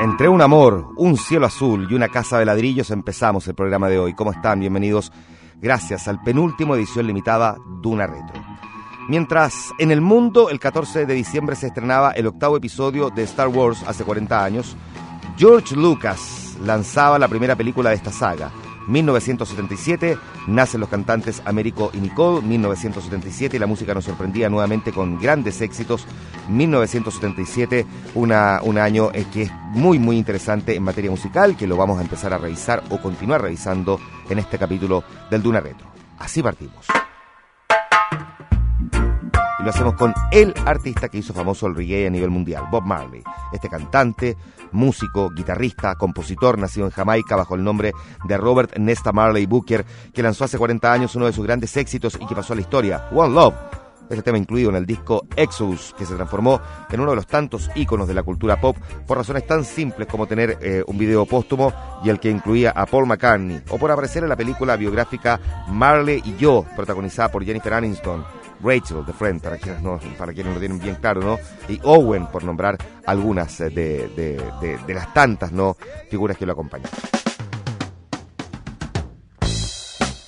Entre un amor, un cielo azul y una casa de ladrillos empezamos el programa de hoy. ¿Cómo están? Bienvenidos. Gracias al penúltimo edición limitada Duna Retro. Mientras en el mundo el 14 de diciembre se estrenaba el octavo episodio de Star Wars hace 40 años, George Lucas lanzaba la primera película de esta saga, 1977 nacen los cantantes Américo y Nicole, 1977 y la música nos sorprendía nuevamente con grandes éxitos, 1977 una, un año eh, que es muy muy interesante en materia musical, que lo vamos a empezar a revisar o continuar revisando en este capítulo del Duna Retro. Así partimos lo hacemos con el artista que hizo famoso el reggae a nivel mundial, Bob Marley. Este cantante, músico, guitarrista, compositor, nacido en Jamaica bajo el nombre de Robert Nesta Marley Booker, que lanzó hace 40 años uno de sus grandes éxitos y que pasó a la historia, One Love. Este tema incluido en el disco Exodus, que se transformó en uno de los tantos íconos de la cultura pop por razones tan simples como tener eh, un video póstumo y el que incluía a Paul McCartney, o por aparecer en la película biográfica Marley y yo, protagonizada por Jennifer Aniston Rachel de Friend, para quienes no, para quienes lo tienen bien claro, ¿no? Y Owen, por nombrar algunas de, de, de las tantas, ¿no? Figuras que lo acompañan.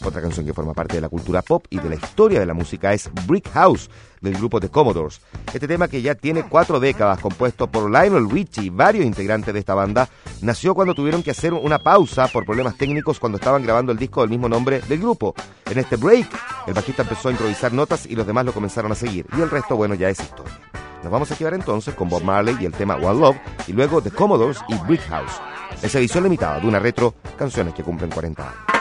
Otra canción que forma parte de la cultura pop y de la historia de la música es Brick House del grupo The Commodores. Este tema que ya tiene cuatro décadas, compuesto por Lionel Richie y varios integrantes de esta banda, nació cuando tuvieron que hacer una pausa por problemas técnicos cuando estaban grabando el disco del mismo nombre del grupo. En este break, el bajista empezó a improvisar notas y los demás lo comenzaron a seguir. Y el resto, bueno, ya es historia. Nos vamos a quedar entonces con Bob Marley y el tema One Love, y luego The Commodores y Brick House. Esa edición limitada de una retro, canciones que cumplen 40 años.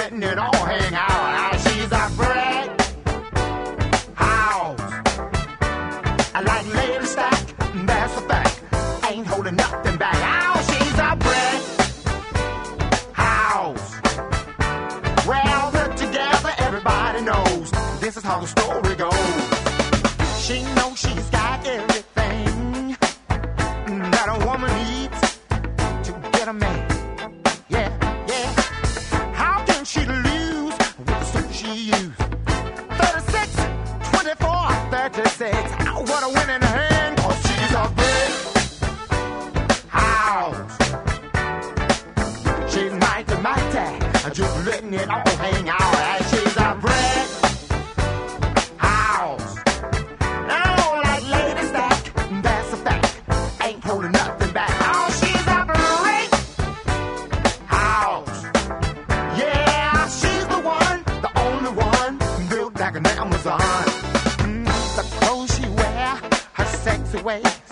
and all hang out. She's a bread house. I like lady stack, that's a fact. Ain't holding nothing back. Ow, she's a bread house. Well, together, everybody knows this is how the story goes. She knows she's got everything. away.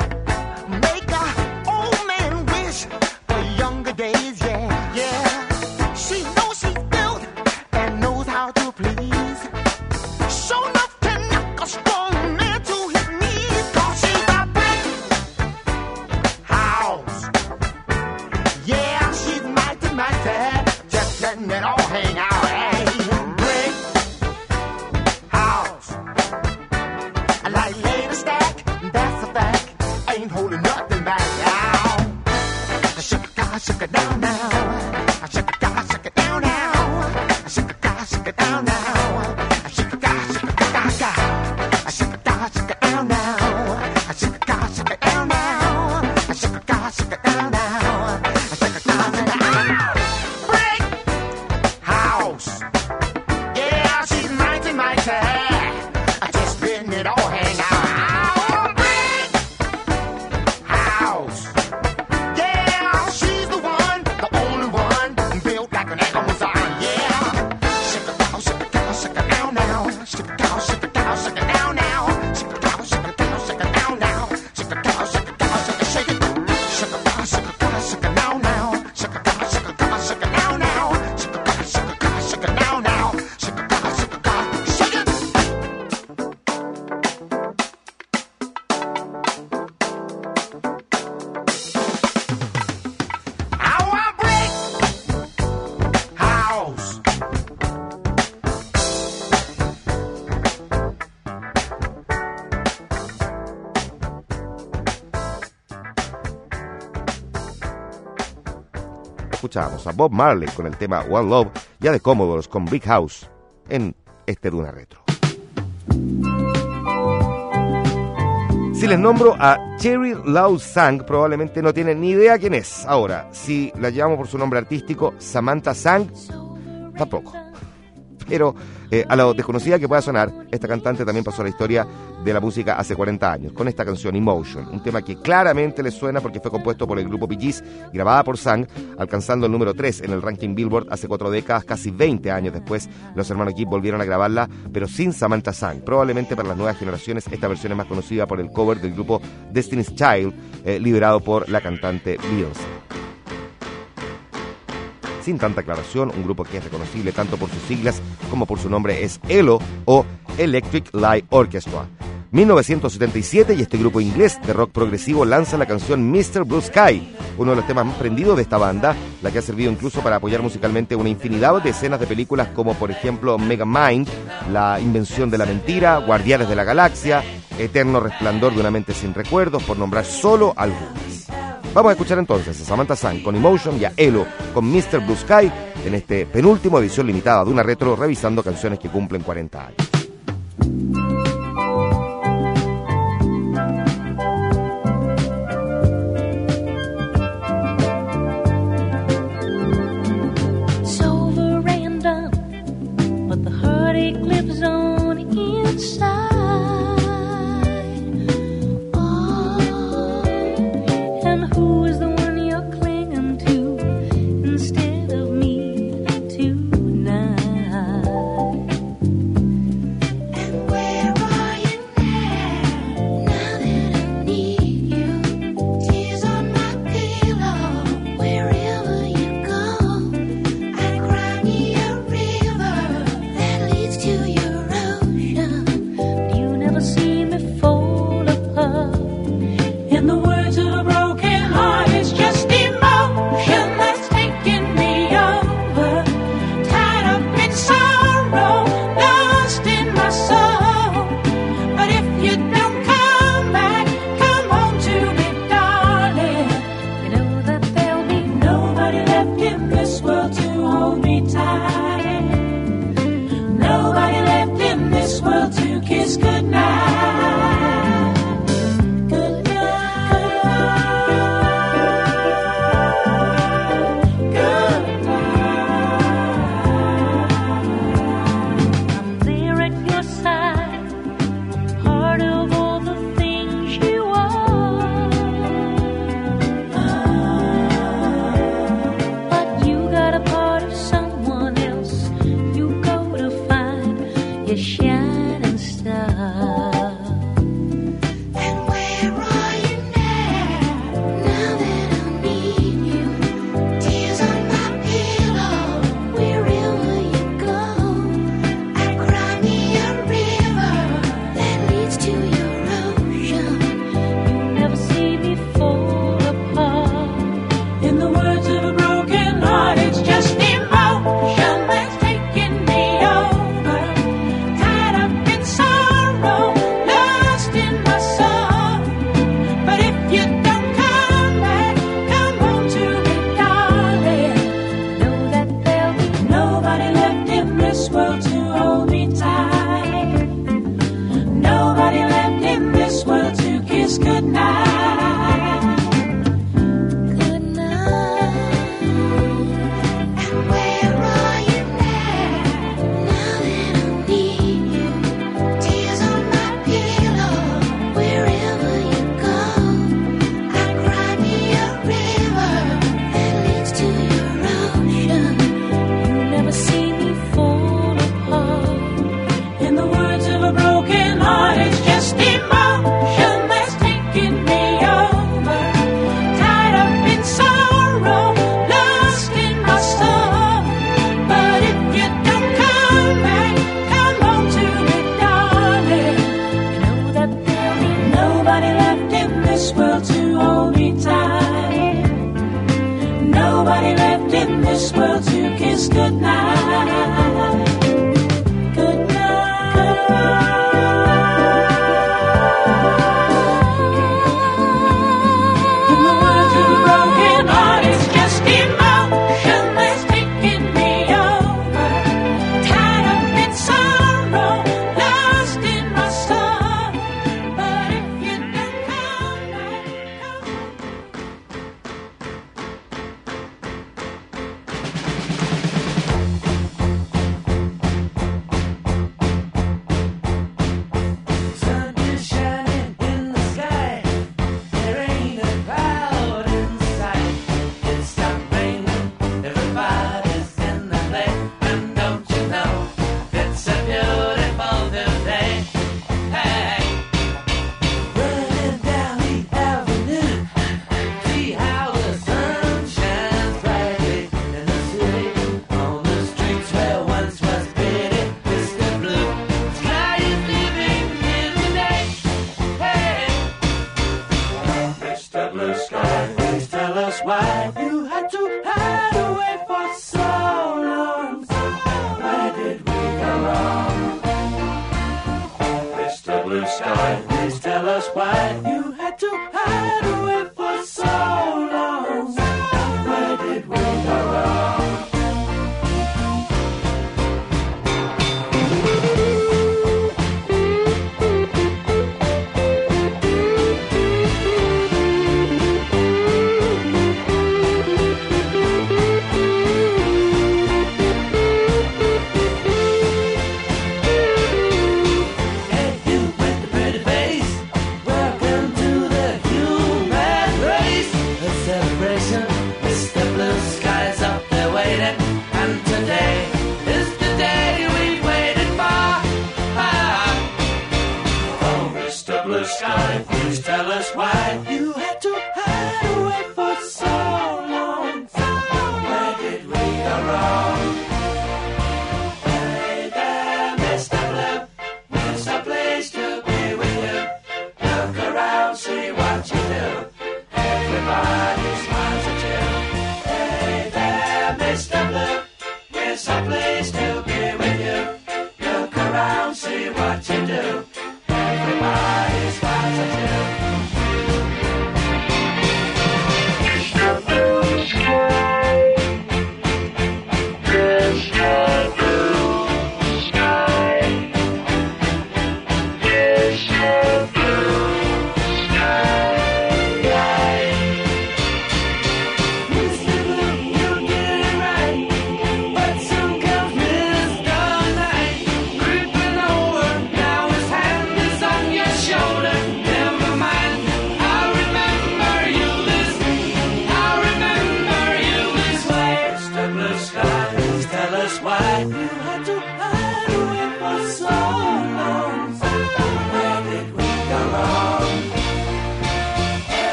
Bob Marley con el tema One Love y a The Commodores con Big House en este Duna Retro. Si les nombro a Cherry Lau Sang, probablemente no tienen ni idea quién es. Ahora, si la llevamos por su nombre artístico, Samantha Sang, tampoco. Pero eh, a lo desconocida que pueda sonar, esta cantante también pasó a la historia de la música hace 40 años, con esta canción Emotion, un tema que claramente les suena porque fue compuesto por el grupo Bee grabada por Sang, alcanzando el número 3 en el ranking Billboard hace cuatro décadas, casi 20 años después, los hermanos Gibb volvieron a grabarla, pero sin Samantha Sang. Probablemente para las nuevas generaciones esta versión es más conocida por el cover del grupo Destiny's Child, eh, liderado por la cantante Beyoncé sin tanta aclaración, un grupo que es reconocible tanto por sus siglas como por su nombre es ELO o Electric Light Orchestra. 1977 y este grupo inglés de rock progresivo lanza la canción Mr. Blue Sky, uno de los temas más prendidos de esta banda, la que ha servido incluso para apoyar musicalmente una infinidad de escenas de películas como por ejemplo Megamind, La invención de la mentira, Guardianes de la Galaxia, Eterno resplandor de una mente sin recuerdos, por nombrar solo algunas. Vamos a escuchar entonces a Samantha Sang con Emotion y a Elo con Mr. Blue Sky en este penúltimo edición limitada de una retro revisando canciones que cumplen 40 años.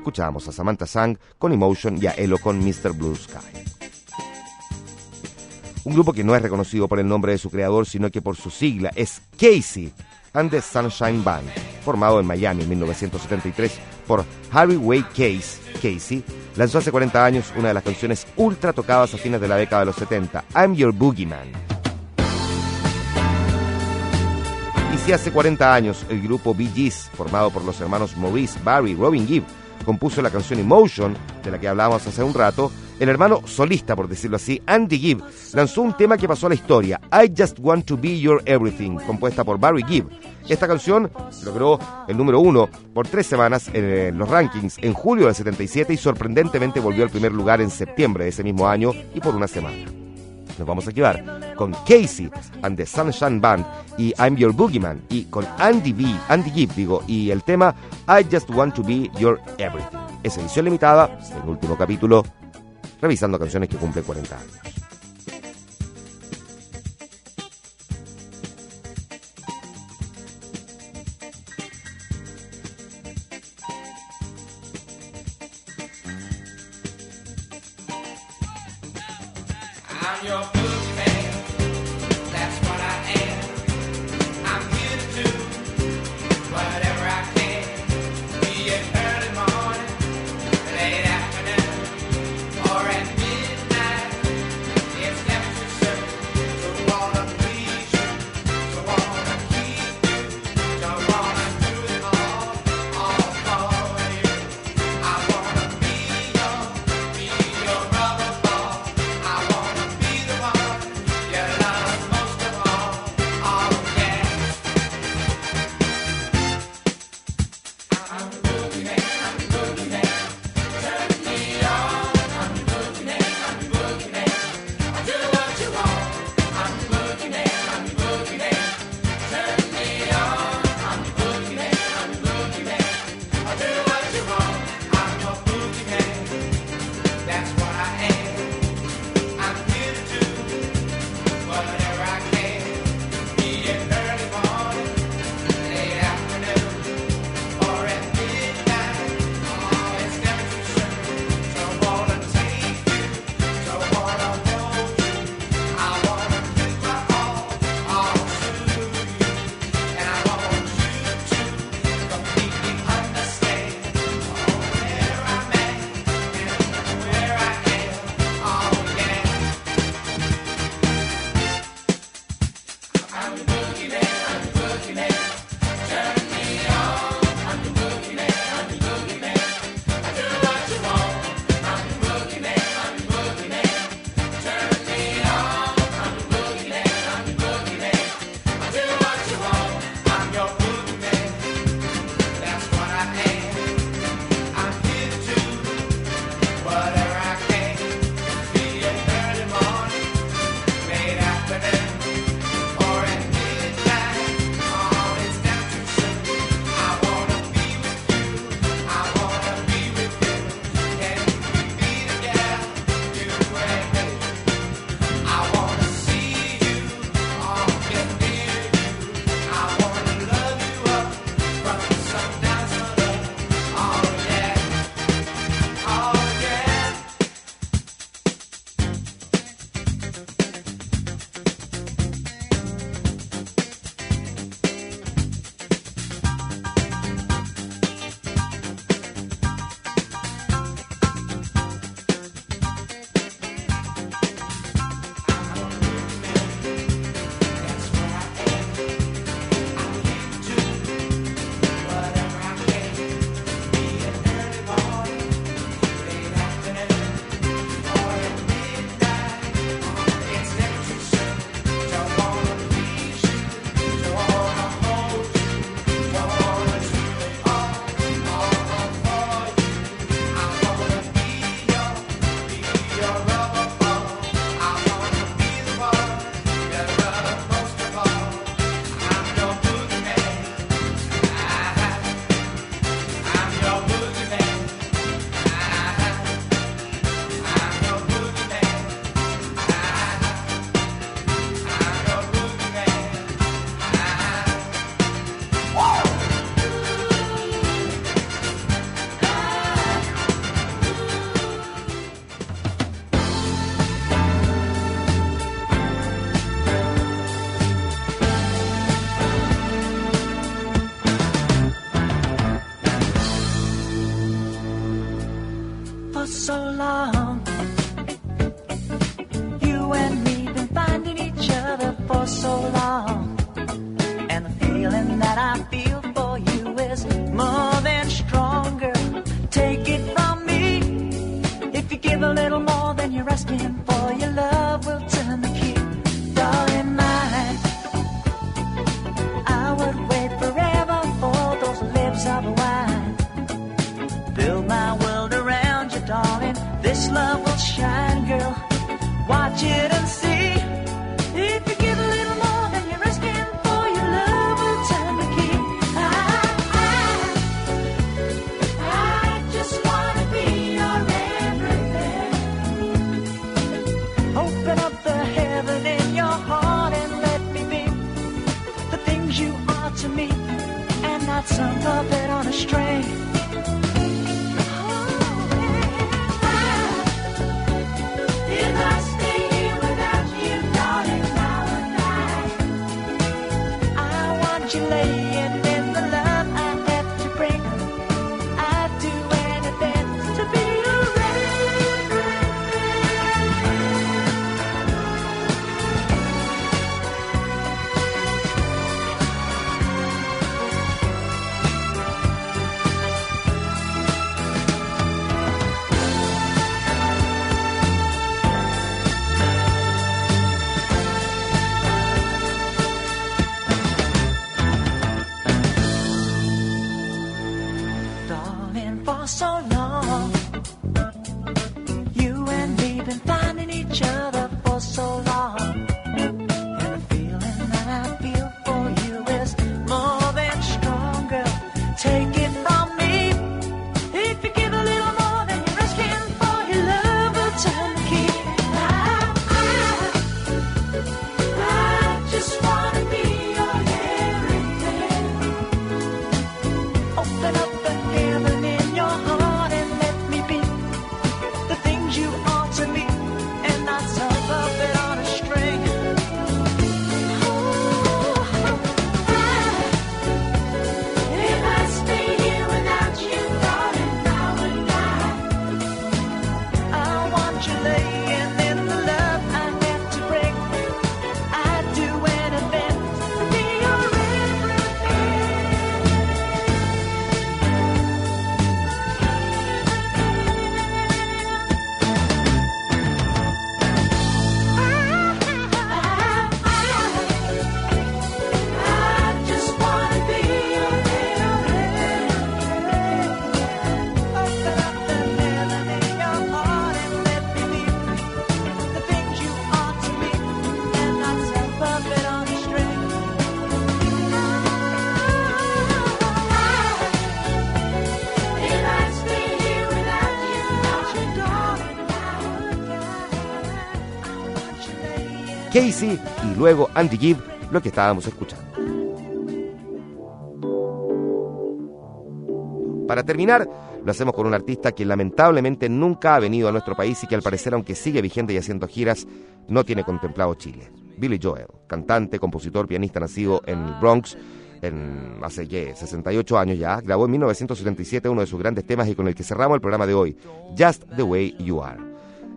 Escuchábamos a Samantha Sang con Emotion y a Elo con Mr. Blue Sky. Un grupo que no es reconocido por el nombre de su creador, sino que por su sigla, es Casey and the Sunshine Band, formado en Miami en 1973 por Harry Way Case, Casey, lanzó hace 40 años una de las canciones ultra tocadas a fines de la década de los 70, I'm Your Boogeyman. Y si hace 40 años el grupo Bee Gees, formado por los hermanos Maurice, Barry Robin Gibb, compuso la canción Emotion, de la que hablábamos hace un rato, el hermano solista, por decirlo así, Andy Gibb, lanzó un tema que pasó a la historia, I Just Want to Be Your Everything, compuesta por Barry Gibb. Esta canción logró el número uno por tres semanas en los rankings en julio del 77 y sorprendentemente volvió al primer lugar en septiembre de ese mismo año y por una semana. Nos vamos a quedar con Casey and the Sunshine Band y I'm Your Boogeyman y con Andy B, Andy Gibb digo, y el tema I Just Want to Be Your Everything. Es edición limitada, el último capítulo revisando canciones que cumplen 40 años. your so long. Casey y luego Andy Gibb, lo que estábamos escuchando. Para terminar, lo hacemos con un artista que lamentablemente nunca ha venido a nuestro país y que al parecer, aunque sigue vigente y haciendo giras, no tiene contemplado Chile. Billy Joel, cantante, compositor, pianista nacido en el Bronx, en hace 68 años ya, grabó en 1977 uno de sus grandes temas y con el que cerramos el programa de hoy, Just the Way You Are.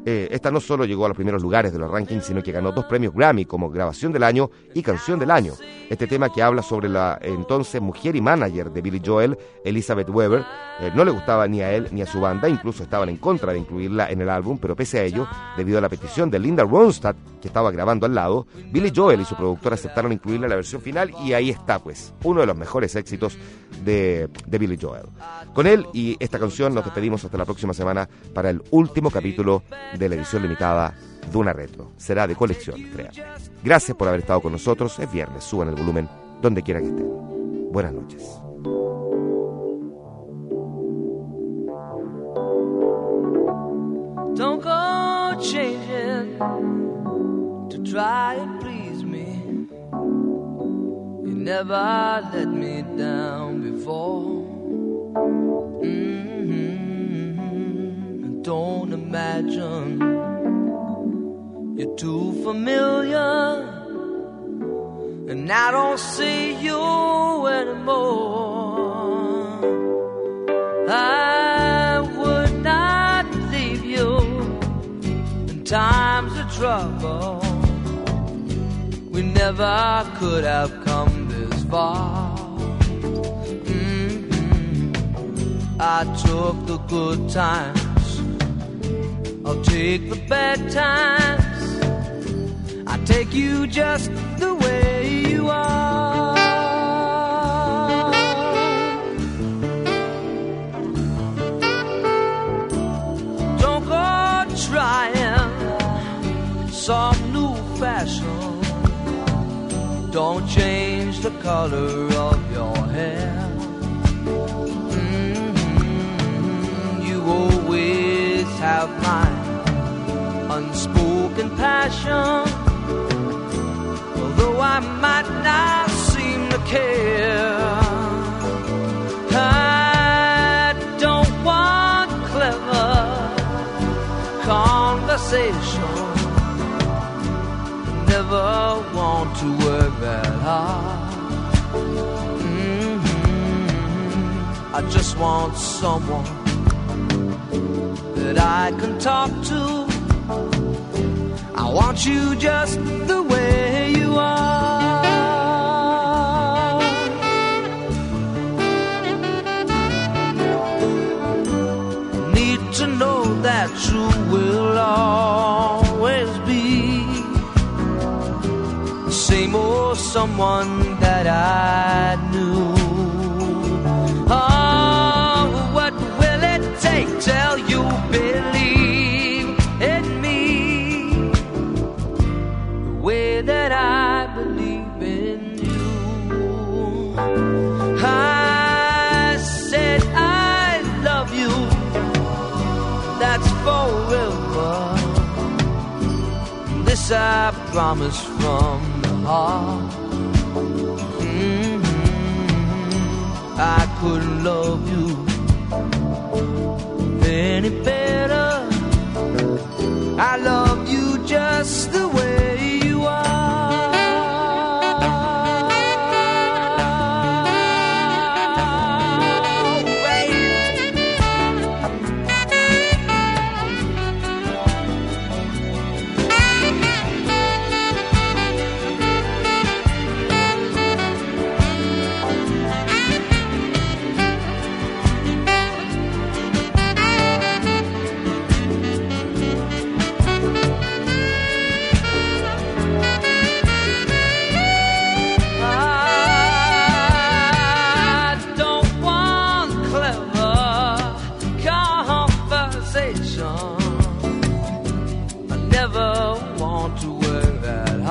Eh, esta no solo llegó a los primeros lugares de los rankings, sino que ganó dos premios Grammy como grabación del año y canción del año. Este tema que habla sobre la entonces mujer y manager de Billy Joel, Elizabeth Weber, eh, no le gustaba ni a él ni a su banda, incluso estaban en contra de incluirla en el álbum, pero pese a ello, debido a la petición de Linda Ronstadt, que estaba grabando al lado, Billy Joel y su productor aceptaron incluirla en la versión final y ahí está pues, uno de los mejores éxitos de, de Billy Joel. Con él y esta canción nos despedimos hasta la próxima semana para el último capítulo de la edición limitada de una retro. Será de colección, créanme. Gracias por haber estado con nosotros. Es viernes, suban el volumen donde quiera que estén. Buenas noches. Don't go changing to try and please me. You never let me down before. Don't imagine you're too familiar, and I don't see you anymore. I would not leave you in times of trouble. We never could have come this far. Mm-hmm. I took the good times I'll take the bad times. I take you just the way you are. Don't go trying some new fashion. Don't change the color of your hair. Mm-hmm. You always have my smoking passion. Although I might not seem to care, I don't want clever conversation. Never want to work that hard. Mm-hmm. I just want someone that I can talk to Want you just the way you are. Need to know that you will always be the same old someone that I This I promise from the heart. Mhm. I couldn't love you any better. I love you just the way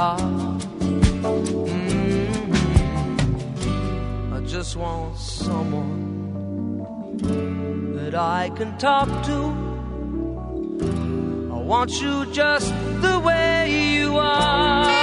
that hard. Mm, I just want someone that I can talk to. I want you just the way you are.